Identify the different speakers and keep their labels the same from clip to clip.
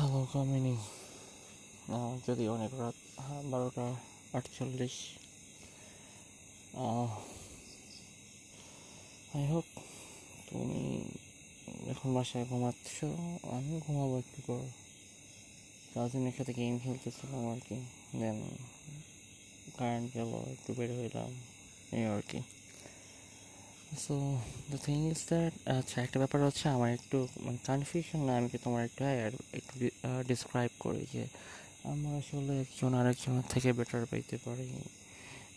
Speaker 1: Hello কামিনী যদি অনেক রাত হ্যাঁ, বারোটা আটচল্লিশ। আই হোপ তুমি এখন বাসায় ঘুমাচ্ছ। আমিও ঘুমাবো একটু পর। কাজিনের সাথে গেম খেলতেছিলাম আর কি। দেন কারেন্ট গেল একটু বের হইলাম এই আর কি। So the thing is that আচ্ছা একটা ব্যাপার হচ্ছে আমার একটু মানে কনফিউশন না, আমি কি তোমার একটু হ্যাঁ একটু ডিসক্রাইব করি যে, আমরা আসলে একজন আরেকজনের থেকে বেটার পাইতে পারি।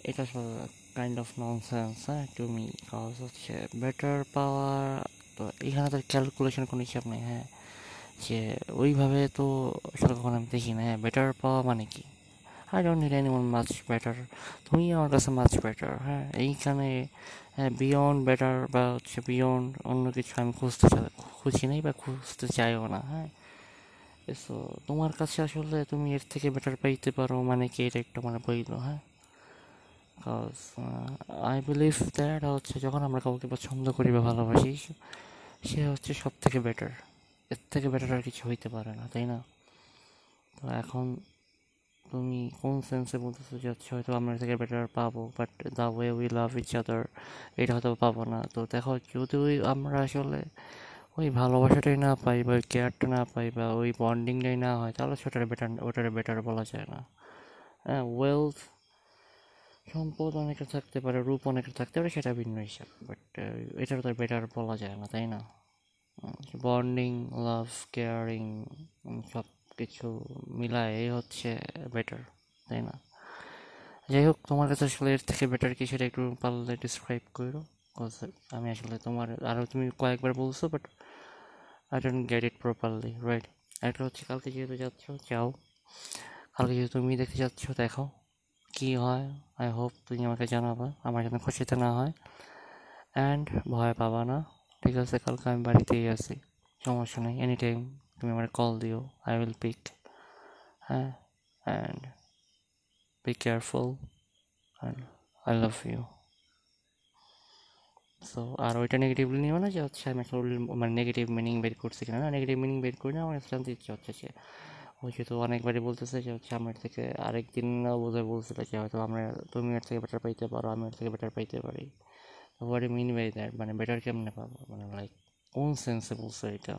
Speaker 1: এটা আসলে কাইন্ড অফ ননসেন্স হ্যাঁ তুমি কজ হচ্ছে বেটার পাওয়ার তো এখানে তো ক্যালকুলেশন কোনো হিসাব নেই হ্যাঁ যে, ওইভাবে তো আসলে কখনো আমি দেখি না হ্যাঁ বেটার পাওয়া মানে কি? I don't need anyone much better তুমি আমার কাছে মাচ বেটার হ্যাঁ এইখানে বিয়ন্ড বেটার বা হচ্ছে বিয়ন্ড অন্য কিছু আমি খুঁজতে খুঁজি নেই বা খুঁজতে চাইও না হ্যাঁ সো তোমার কাছে আসলে তুমি এর থেকে বেটার পাইতে পারো মানে কি এটা একটা মানে বইল হ্যাঁ কজ আই বিলিভ দ্যাট হচ্ছে যখন আমরা কাউকে পছন্দ করি বা ভালোবাসি সে হচ্ছে সব থেকে বেটার এর থেকে বেটার আর কিছু হইতে পারে না তাই না তো এখন তুমি কোন সেন্সে বলতেছো যে হচ্ছে হয়তো আমরা থেকে বেটার পাবো but the way we love each other এটা হয়তো পাবো না। তো দেখো, যদি ওই আমরা আসলে ওই ভালোবাসাটাই না পাই বা ওই কেয়ারটা না পাই বা ওই বন্ডিংটাই না হয়, তাহলে সেটার বেটার ওটার বেটার বলা যায় না। হ্যাঁ ওয়েলথ সম্পদ অনেকের থাকতে পারে, রূপ অনেকের থাকতে পারে, সেটা ভিন্ন হিসাব বাট এটার তো বেটার বলা যায় না, তাই না? বন্ডিং লাভ কেয়ারিং সব কিছু মিলায় হচ্ছে বেটার তাই না? যাই হোক, তোমার কাছে আসলে এর থেকে বেটার কি সেটা একটু পারলে ডিসক্রাইব করো আমি আসলে তোমার আরও তুমি কয়েকবার বলছো but I don't get it properly right একটা হচ্ছে কালকে যেহেতু যাচ্ছ, যাও। কালকে যেহেতু তুমি দেখতে যাচ্ছ, দেখো কী হয়। আই হোপ তুমি আমাকে জানাবা, আমার যেন খুশিতে না হয়। অ্যান্ড ভয় পাবা না, ঠিক আছে? কালকে আমি বাড়িতেই আছি, সমস্যা নেই এনি টাইম তুমি আমার কল দিও আই উইল পিক হ্যাঁ and be careful and I love you so আর ওইটা নেগেটিভলি নিও না যে হচ্ছে আমি একটা মানে নেগেটিভ মিনিং বের করছি কিনা? না নেগেটিভ মিনিং বের করি না, আমার জানতে ইচ্ছে হচ্ছে যে ওই যেহেতু অনেকবারই বলতেছে যে হচ্ছে আমার থেকে আরেক দিন বোধহয় বলছিল যে হয়তো আমরা, তুমি এর থেকে বেটার পাইতে পারো, আমি এর থেকে বেটার পাইতে পারি। হোয়াট মিন বাই দ্যাট মানে বেটার কেমনে পাবো? মানে লাইক কোন সেন্সে বলছো এটা?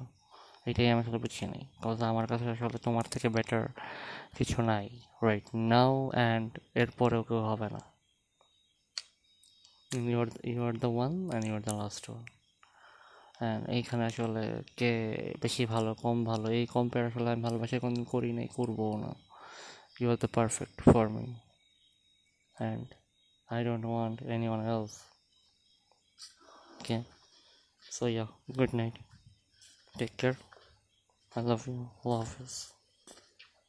Speaker 1: এটাই আমি আসলে বুঝি নাই। কজ আমার কাছে আসলে তোমার থেকে বেটার কিছু নাই রাইট নাও অ্যান্ড এরপরেও কেউ হবে না। You you are the one and you are the last one হ্যাঁ এইখানে আসলে কে বেশি ভালো, কম ভালো, এই কম্পেয়ার আসলে আমি ভালোবাসা কোনো করি নাই করব না। You are the perfect for me and I don't want anyone else okay so yeah good night take care I love you. Love is.